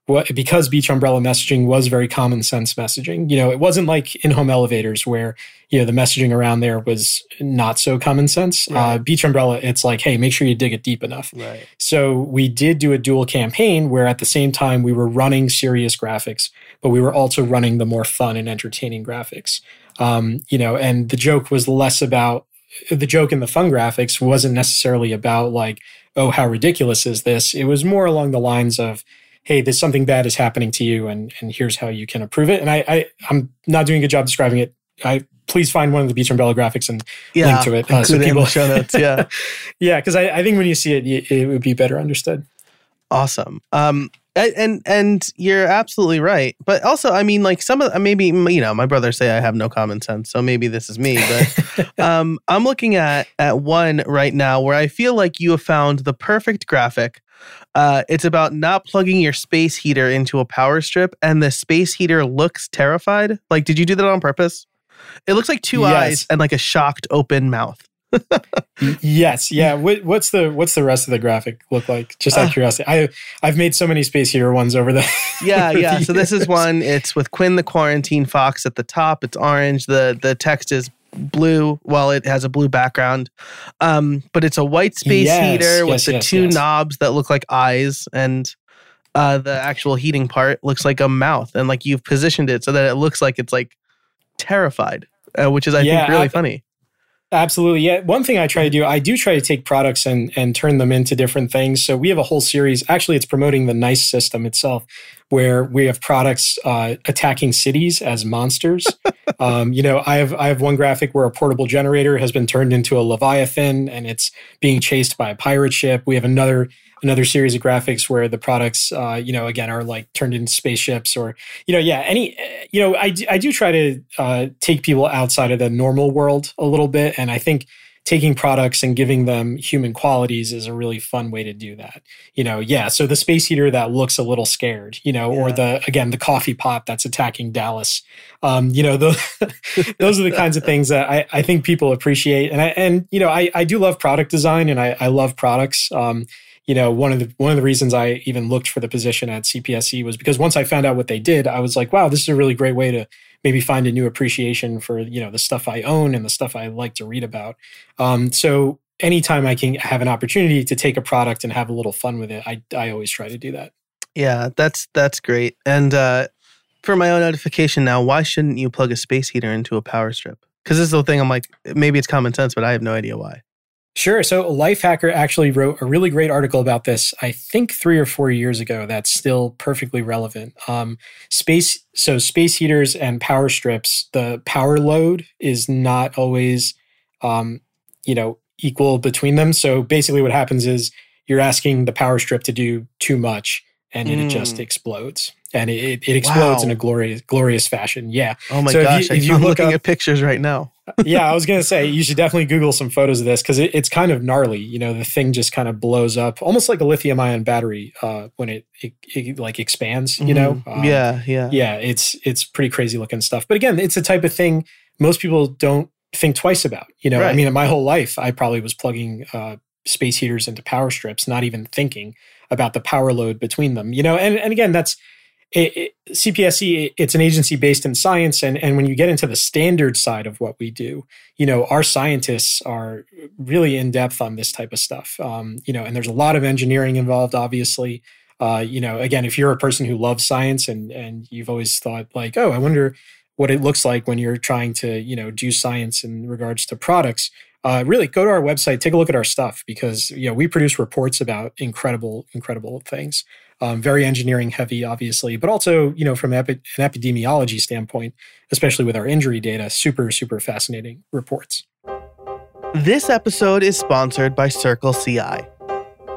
[SPEAKER 2] what, because beach umbrella messaging was very common sense messaging. You know, it wasn't like in home elevators where, you know, the messaging around there was not so common sense. Uh, right. Uh, beach umbrella, it's like, hey, make sure you dig it deep enough.
[SPEAKER 1] Right.
[SPEAKER 2] So we did do a dual campaign where at the same time we were running serious graphics, but we were also running the more fun and entertaining graphics. Um, you know, and the joke was less about the joke in the fun graphics wasn't necessarily about like, oh, how ridiculous is this? It was more along the lines of, hey, there's something bad is happening to you, and and here's how you can improve it. And I, I I'm not doing a good job describing it. I please find one of the beach umbrella graphics and
[SPEAKER 1] yeah,
[SPEAKER 2] link to it.
[SPEAKER 1] Uh, so people show notes. Yeah,
[SPEAKER 2] yeah, because I, I think when you see it, it would be better understood.
[SPEAKER 1] Awesome. Um, and and you're absolutely right. But also, I mean, like some of maybe you know, my brothers say I have no common sense, so maybe this is me. But um, I'm looking at at one right now where I feel like you have found the perfect graphic uh, it's about not plugging your space heater into a power strip, and the space heater looks terrified. Like, did you do that on purpose? It looks like two yes. eyes and like a shocked open mouth.
[SPEAKER 2] Yes, yeah. What, what's the what's the rest of the graphic look like? Just out of uh, curiosity, I I've made so many space heater ones over the.
[SPEAKER 1] yeah, yeah. The so this is one. It's with Quinn the quarantine fox at the top. It's orange. the The text is blue well it has a blue background um but it's a white space yes, heater with yes, the yes, two knobs that look like eyes and uh the actual heating part looks like a mouth and like you've positioned it so that it looks like it's like terrified uh, which is i yeah, think really I, funny
[SPEAKER 2] Absolutely. Yeah. One thing I try to do, I do try to take products and and turn them into different things. So we have a whole series. Actually, it's promoting the NEISS system itself, where we have products uh, attacking cities as monsters. um, you know, I have I have one graphic where a portable generator has been turned into a leviathan and it's being chased by a pirate ship. We have another another series of graphics where the products, uh, you know, again are like turned into spaceships or, you know, yeah, any, you know, I, I do try to uh, take people outside of the normal world a little bit. And I think taking products and giving them human qualities is a really fun way to do that. You know, yeah. So the space heater that looks a little scared, you know, yeah. or the again the coffee pot that's attacking Dallas. Um, you know, those those are the kinds of things that I, I think people appreciate. And I and you know, I, I do love product design and I, I love products. Um, you know, one of the one of the reasons I even looked for the position at CPSC was because once I found out what they did, I was like, wow, this is a really great way to maybe find a new appreciation for you know the stuff I own and the stuff I like to read about. Um, so anytime I can have an opportunity to take a product and have a little fun with it, I I always try to do that.
[SPEAKER 1] Yeah, that's that's great. And uh, for my own notification now, why shouldn't you plug a space heater into a power strip? Because this is the thing. I'm like, maybe it's common sense, but I have no idea why.
[SPEAKER 2] Sure. So Lifehacker actually wrote a really great article about this, I think three or four years ago, that's still perfectly relevant. Um, space, so space heaters and power strips, the power load is not always, um, you know, equal between them. So basically what happens is you're asking the power strip to do too much and mm. it just hmm. explodes and it, it explodes wow. in a glorious glorious fashion. Yeah.
[SPEAKER 1] Oh my so gosh! If you, if I'm looking up, at pictures right now.
[SPEAKER 2] yeah, I was gonna say you should definitely Google some photos of this because it, it's kind of gnarly. You know, the thing just kind of blows up, almost like a lithium ion battery uh, when it, it, it, like expands. You know.
[SPEAKER 1] Mm-hmm. Um, yeah, yeah,
[SPEAKER 2] yeah. It's it's pretty crazy looking stuff. But again, it's the type of thing most people don't think twice about. You know, right. I mean, in my whole life, I probably was plugging uh, space heaters into power strips, not even thinking about the power load between them. You know, and and again, that's it, it, CPSC, it's an agency based in science. And, and when you get into the standard side of what we do, you know, our scientists are really in depth on this type of stuff. Um, you know, and there's a lot of engineering involved, obviously. Uh, you know, again, if you're a person who loves science and, and you've always thought like, oh, I wonder what it looks like when you're trying to, you know, do science in regards to products, uh, really go to our website, take a look at our stuff because, you know, we produce reports about incredible, incredible things um, very engineering heavy, obviously, but also, you know, from epi- an epidemiology standpoint, especially with our injury data, super, super fascinating reports.
[SPEAKER 1] This episode is sponsored by CircleCI.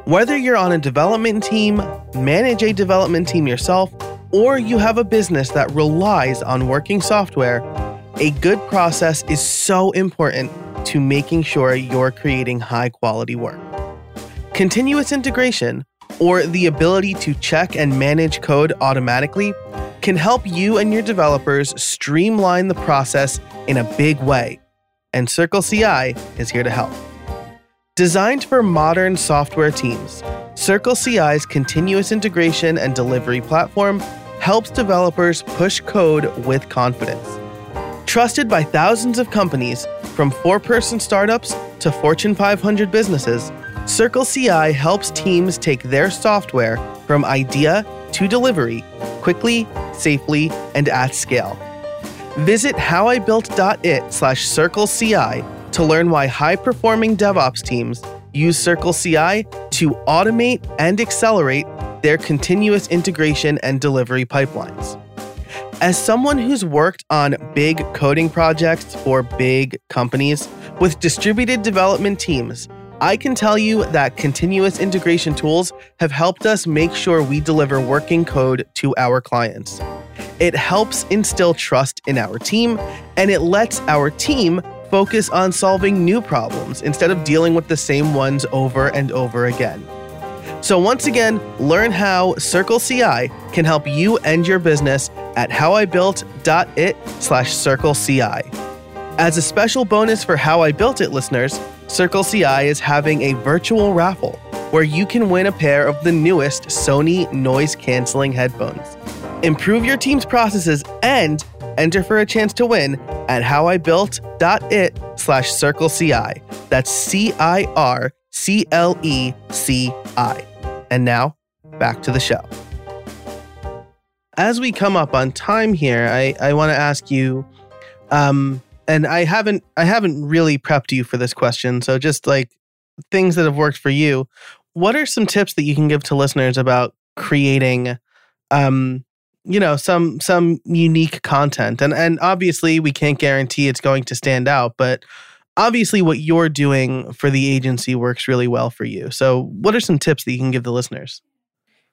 [SPEAKER 1] Whether you're on a development team, manage a development team yourself, or you have a business that relies on working software, a good process is so important to making sure you're creating high quality work. Continuous integration or the ability to check and manage code automatically can help you and your developers streamline the process in a big way. And CircleCI is here to help. Designed for modern software teams, CircleCI's continuous integration and delivery platform helps developers push code with confidence. Trusted by thousands of companies, from four person startups to Fortune 500 businesses, CircleCI helps teams take their software from idea to delivery quickly, safely, and at scale. Visit howibuilt.it slash circleci to learn why high-performing DevOps teams use CircleCI to automate and accelerate their continuous integration and delivery pipelines. As someone who's worked on big coding projects for big companies with distributed development teams, I can tell you that continuous integration tools have helped us make sure we deliver working code to our clients. It helps instill trust in our team, and it lets our team focus on solving new problems instead of dealing with the same ones over and over again. So once again, learn how CircleCI can help you and your business at howibuilt.it slash circleci. As a special bonus for How I Built It listeners, CircleCI is having a virtual raffle where you can win a pair of the newest Sony noise canceling headphones. Improve your team's processes and enter for a chance to win at howibuilt.it slash circle CI. That's C I R C L E C I. And now, back to the show. As we come up on time here, I, I want to ask you um, and I haven't I haven't really prepped you for this question. So just like things that have worked for you, what are some tips that you can give to listeners about creating um you know some some unique content? And and obviously we can't guarantee it's going to stand out but obviously what you're doing for the agency works really well for you. So what are some tips that you can give the listeners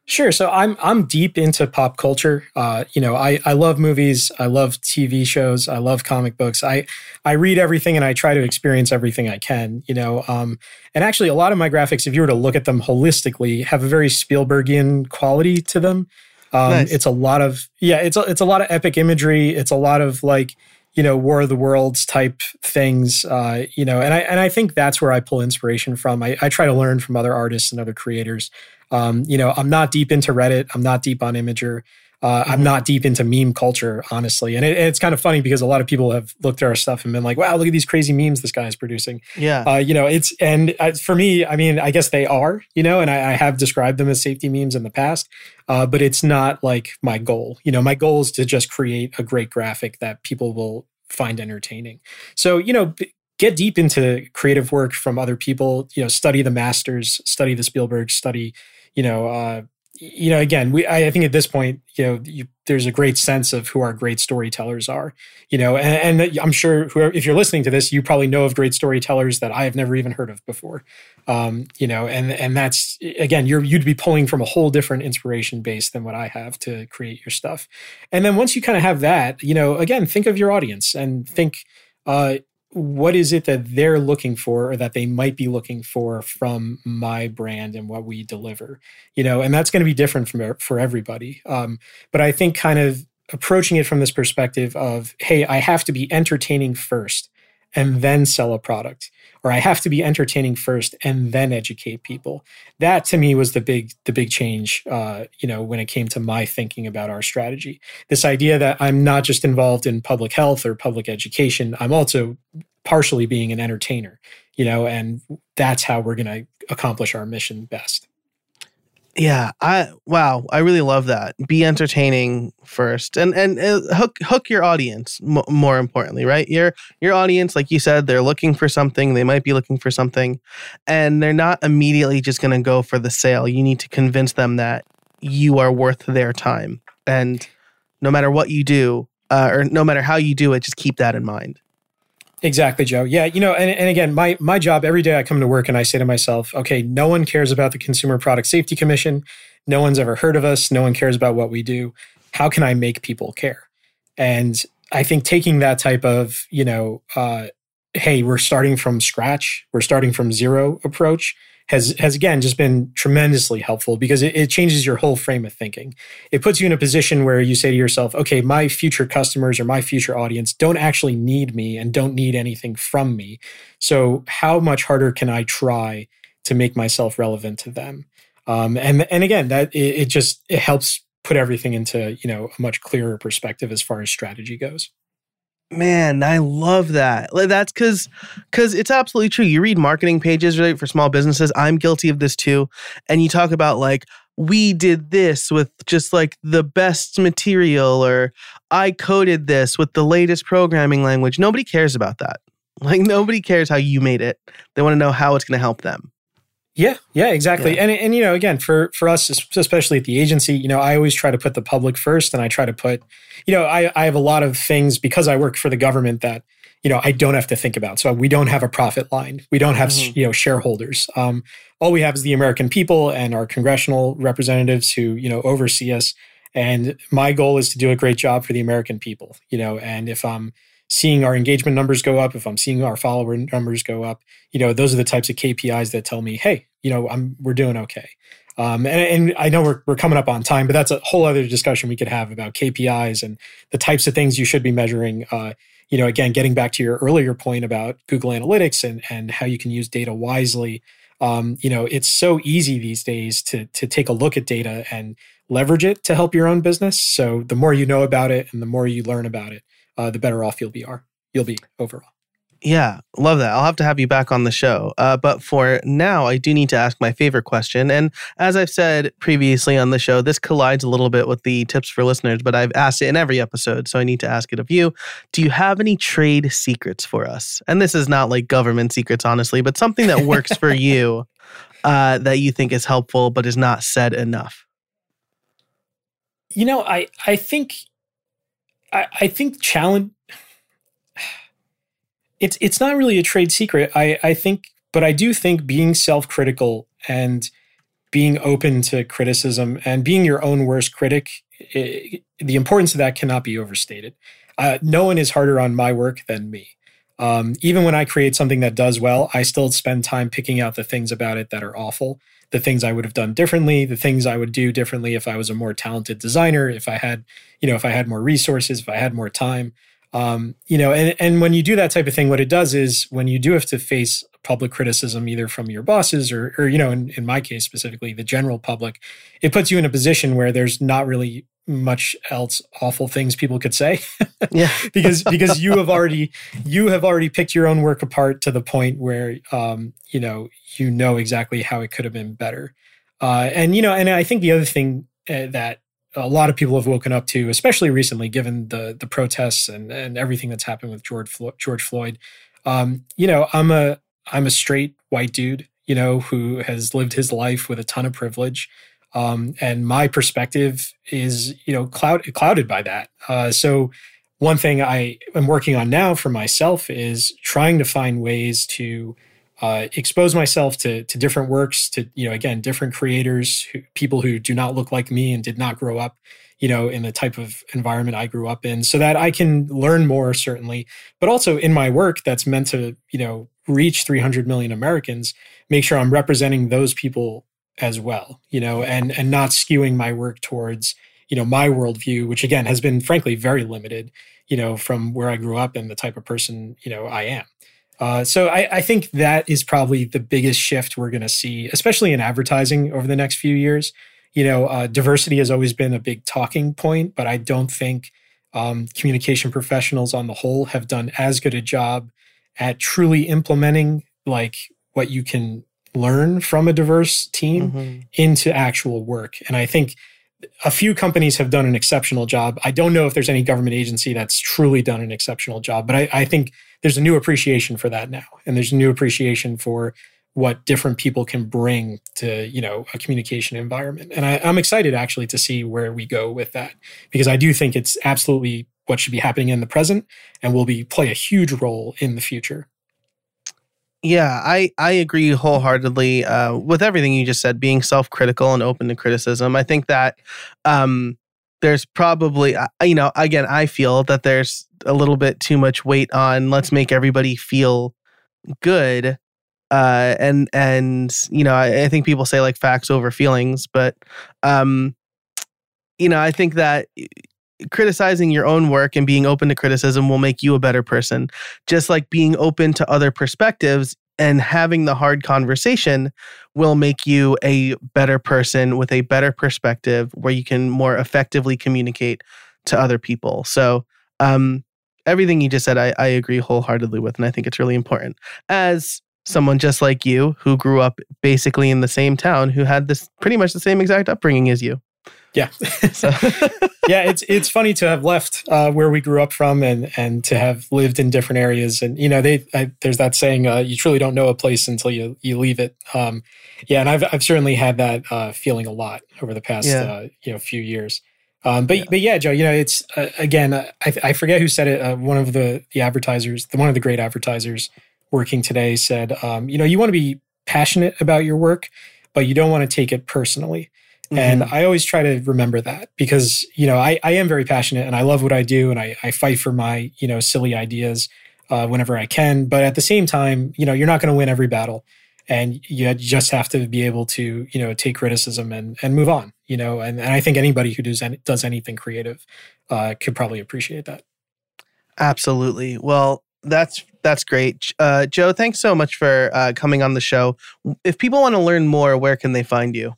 [SPEAKER 2] Sure. So I'm I'm deep into pop culture. Uh, you know, I I love movies. I love TV shows. I love comic books. I I read everything and I try to experience everything I can. You know, um, and actually, a lot of my graphics, if you were to look at them holistically, have a very Spielbergian quality to them. Um, nice. It's a lot of yeah. It's a, it's a lot of epic imagery. It's a lot of like you know War of the Worlds type things. Uh, you know, and I and I think that's where I pull inspiration from. I, I try to learn from other artists and other creators. Um, you know, I'm not deep into Reddit. I'm not deep on Imgur. Uh, I'm mm-hmm. not deep into meme culture, honestly. And it, it's kind of funny because a lot of people have looked at our stuff and been like, wow, look at these crazy memes this guy is producing.
[SPEAKER 1] Yeah.
[SPEAKER 2] Uh, you know, it's, and uh, for me, I mean, I guess they are, you know, and I, I have described them as safety memes in the past, uh, but it's not like my goal. You know, my goal is to just create a great graphic that people will find entertaining. So, you know, get deep into creative work from other people, you know, study the masters, study the Spielberg, study you know, uh, you know, again, we I think at this point, you know, you, there's a great sense of who our great storytellers are, you know, and, and I'm sure whoever, if you're listening to this, you probably know of great storytellers that I have never even heard of before, um, you know, and and that's again, you're you'd be pulling from a whole different inspiration base than what I have to create your stuff, and then once you kind of have that, you know, again, think of your audience and think, uh, what is it that they're looking for or that they might be looking for from my brand and what we deliver? You know and that's going to be different from for everybody. Um, but i think kind of approaching it from this perspective of hey i have to be entertaining first and then sell a product or i have to be entertaining first and then educate people. That to me was the big the big change uh, you know when it came to my thinking about our strategy. This idea that i'm not just involved in public health or public education i'm also partially being an entertainer you know and that's how we're going to accomplish our mission best
[SPEAKER 1] yeah, I wow, I really love that. Be entertaining first, and and uh, hook hook your audience. M- more importantly, right? Your your audience, like you said, they're looking for something. They might be looking for something, and they're not immediately just going to go for the sale. You need to convince them that you are worth their time, and no matter what you do, uh, or no matter how you do it, just keep that in mind.
[SPEAKER 2] Exactly, Joe. Yeah, you know, and, and again, my my job every day I come to work and I say to myself, okay, no one cares about the Consumer Product Safety Commission. No one's ever heard of us. No one cares about what we do. How can I make people care? And I think taking that type of, you know, uh, hey, we're starting from scratch, we're starting from zero approach has has again just been tremendously helpful because it, it, changes your whole frame of thinking. It puts you in a position where you say to yourself, okay, my future customers or my future audience don't actually need me and don't need anything from me. So how much harder can I try to make myself relevant to them? Um, and and again, that it, it just it helps put everything into you know a much clearer perspective as far as strategy goes.
[SPEAKER 1] Man, I love that. That's because because it's absolutely true. You read marketing pages right for small businesses. I'm guilty of this too. And you talk about like we did this with just like the best material or I coded this with the latest programming language. Nobody cares about that. Like nobody cares how you made it. They want to know how it's going to help them.
[SPEAKER 2] Yeah, yeah, exactly. Yeah. And and you know, again, for for us, especially at the agency, you know, I always try to put the public first, and I try to put, you know, I I have a lot of things because I work for the government that you know I don't have to think about. So we don't have a profit line. We don't have mm-hmm. you know shareholders. Um, all we have is the American people and our congressional representatives who you know oversee us. And my goal is to do a great job for the American people. You know, and if I'm seeing our engagement numbers go up, if I'm seeing our follower numbers go up, you know, those are the types of KPIs that tell me, hey, you know, I'm we're doing okay. Um, and, and, I know we're, we're coming up on time, but that's a whole other discussion we could have about KPIs and the types of things you should be measuring. Uh, you know, again, getting back to your earlier point about Google Analytics and and how you can use data wisely. Um, you know, it's so easy these days to to take a look at data and leverage it to help your own business. So the more you know about it and the more you learn about it, uh, the better off you'll be are you'll be overall.
[SPEAKER 1] Yeah, love that. I'll have to have you back on the show. Uh, but for now, I do need to ask my favorite question. And as I've said previously on the show, this collides a little bit with the tips for listeners, but I've asked it in every episode. So I need to ask it of you. Do you have any trade secrets for us? And this is not like government secrets, honestly, but something that works for you uh, that you think is helpful, but is not said enough.
[SPEAKER 2] You know, I, I think I, I think challenge it's it's not really a trade secret. I, I think but I do think being self-critical and being open to criticism and being your own worst critic, it, the importance of that cannot be overstated. Uh, no one is harder on my work than me. Um, even when I create something that does well, I still spend time picking out the things about it that are awful, the things I would have done differently, the things I would do differently if I was a more talented designer, if I had, you know, if I had more resources, if I had more time. Um, you know, and and when you do that type of thing, what it does is when you do have to face public criticism, either from your bosses or, or you know, in, in my case specifically, the general public, it puts you in a position where there's not really much else awful things people could say.
[SPEAKER 1] Yeah.
[SPEAKER 2] Because because you have already you have already picked your own work apart to the point where um you know you know exactly how it could have been better. Uh and you know and i think the other thing uh, that a lot of people have woken up to especially recently given the the protests and and everything that's happened with george Flo- george floyd um you know i'm a i'm a straight white dude you know who has lived his life with a ton of privilege um, and my perspective is, you know, cloud, clouded by that. Uh, so one thing I am working on now for myself is trying to find ways to uh, expose myself to to different works, to you know, again, different creators, who, people who do not look like me and did not grow up, you know, in the type of environment I grew up in, so that I can learn more, certainly, but also in my work that's meant to, you know, reach 300 million Americans, make sure I'm representing those people as well, you know, and and not skewing my work towards you know my worldview, which again has been frankly very limited, you know, from where I grew up and the type of person you know I am. Uh, so I, I, think that is probably the biggest shift we're going to see, especially in advertising over the next few years. You know, uh, diversity has always been a big talking point, but I don't think um, communication professionals on the whole have done as good a job at truly implementing like what you can learn from a diverse team mm-hmm. into actual work. And I think a few companies have done an exceptional job. I don't know if there's any government agency that's truly done an exceptional job, but I, I think there's a new appreciation for that now. And there's a new appreciation for what different people can bring to you know a communication environment and I, am excited actually to see where we go with that because i do think it's absolutely what should be happening in the present and will be play a huge role in the future
[SPEAKER 1] yeah, I I agree wholeheartedly uh, with everything you just said. Being self critical and open to criticism, I think that um, there's probably you know again I feel that there's a little bit too much weight on let's make everybody feel good. Uh, and and you know I, I think people say like facts over feelings, but um, you know I think that criticizing your own work and being open to criticism will make you a better person. Just like being open to other perspectives and having the hard conversation will make you a better person with a better perspective where you can more effectively communicate to other people. So, um, everything you just said, I, I agree wholeheartedly with. And I think it's really important. As someone just like you who grew up basically in the same town who had this pretty much the same exact upbringing as you.
[SPEAKER 2] Yeah. yeah, it's it's funny to have left uh, where we grew up from and and to have lived in different areas. And you know, they I, there's that saying, uh, you truly don't know a place until you you leave it. Um, yeah, and I've I've certainly had that uh, feeling a lot over the past yeah. Uh, you know few years. Um, but yeah. but yeah, Joe, you know, it's uh, again, I, I forget who said it. Uh, one of the the advertisers, the one of the great advertisers working today, said, um, you know, you want to be passionate about your work, but you don't want to take it personally. Mm-hmm. And I always try to remember that because, you know, I, I am very passionate and I love what I do and I, I fight for my, you know, silly ideas uh, whenever I can. But at the same time, you know, you're not going to win every battle. And you just have to be able to, you know, take criticism and, and move on, you know, and, and I think anybody who does, any, does anything creative uh, could probably appreciate that.
[SPEAKER 1] Absolutely. Well, that's that's great. Uh, Joe, thanks so much for uh, coming on the show. If people want to learn more, where can they find you?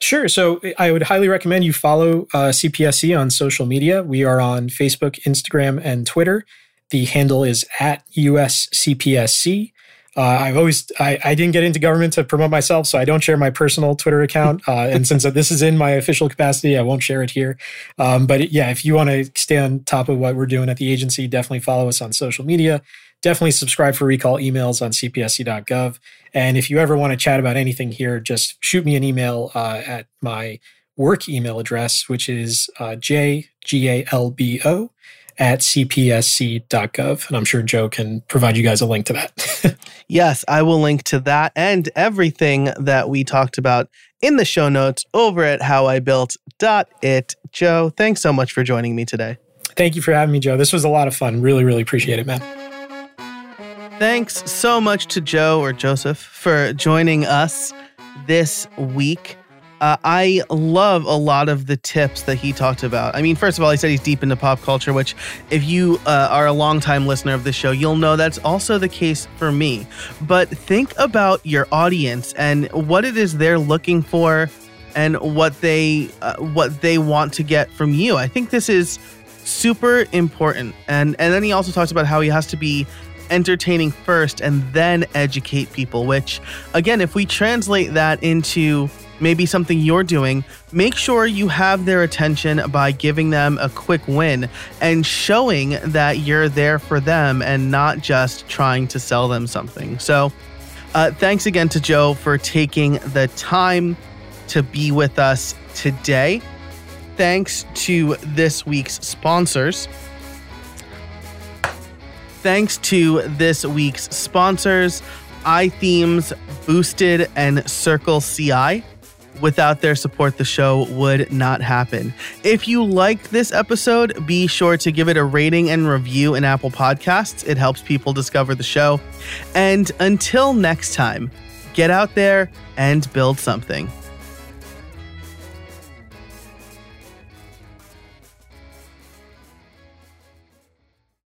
[SPEAKER 2] Sure. So I would highly recommend you follow uh, CPSC on social media. We are on Facebook, Instagram, and Twitter. The handle is at USCPSC. Uh, I've always I, I, didn't get into government to promote myself, so I don't share my personal Twitter account. Uh, and since this is in my official capacity, I won't share it here. Um, but yeah, if you want to stay on top of what we're doing at the agency, definitely follow us on social media definitely subscribe for recall emails on cpsc.gov. And if you ever want to chat about anything here, just shoot me an email uh, at my work email address, which is uh, jgalbo at cpsc.gov. And I'm sure Joe can provide you guys a link to that.
[SPEAKER 1] yes, I will link to that and everything that we talked about in the show notes over at howibuilt.it. Joe, thanks so much for joining me today.
[SPEAKER 2] Thank you for having me, Joe. This was a lot of fun. Really, really appreciate it, man.
[SPEAKER 1] Thanks so much to Joe or Joseph for joining us this week. Uh, I love a lot of the tips that he talked about. I mean, first of all, he said he's deep into pop culture, which, if you uh, are a longtime listener of the show, you'll know that's also the case for me. But think about your audience and what it is they're looking for, and what they uh, what they want to get from you. I think this is super important. And and then he also talks about how he has to be entertaining first and then educate people. Which, again, if we translate that into maybe something you're doing, make sure you have their attention by giving them a quick win and showing that you're there for them and not just trying to sell them something. So, uh, thanks again to Joe for taking the time to be with us today. Thanks to this week's sponsors. Thanks to this week's sponsors, iThemes, Boosted, and CircleCI. Without their support, the show would not happen. If you liked this episode, be sure to give it a rating and review in Apple Podcasts. It helps people discover the show. And until next time, get out there and build something.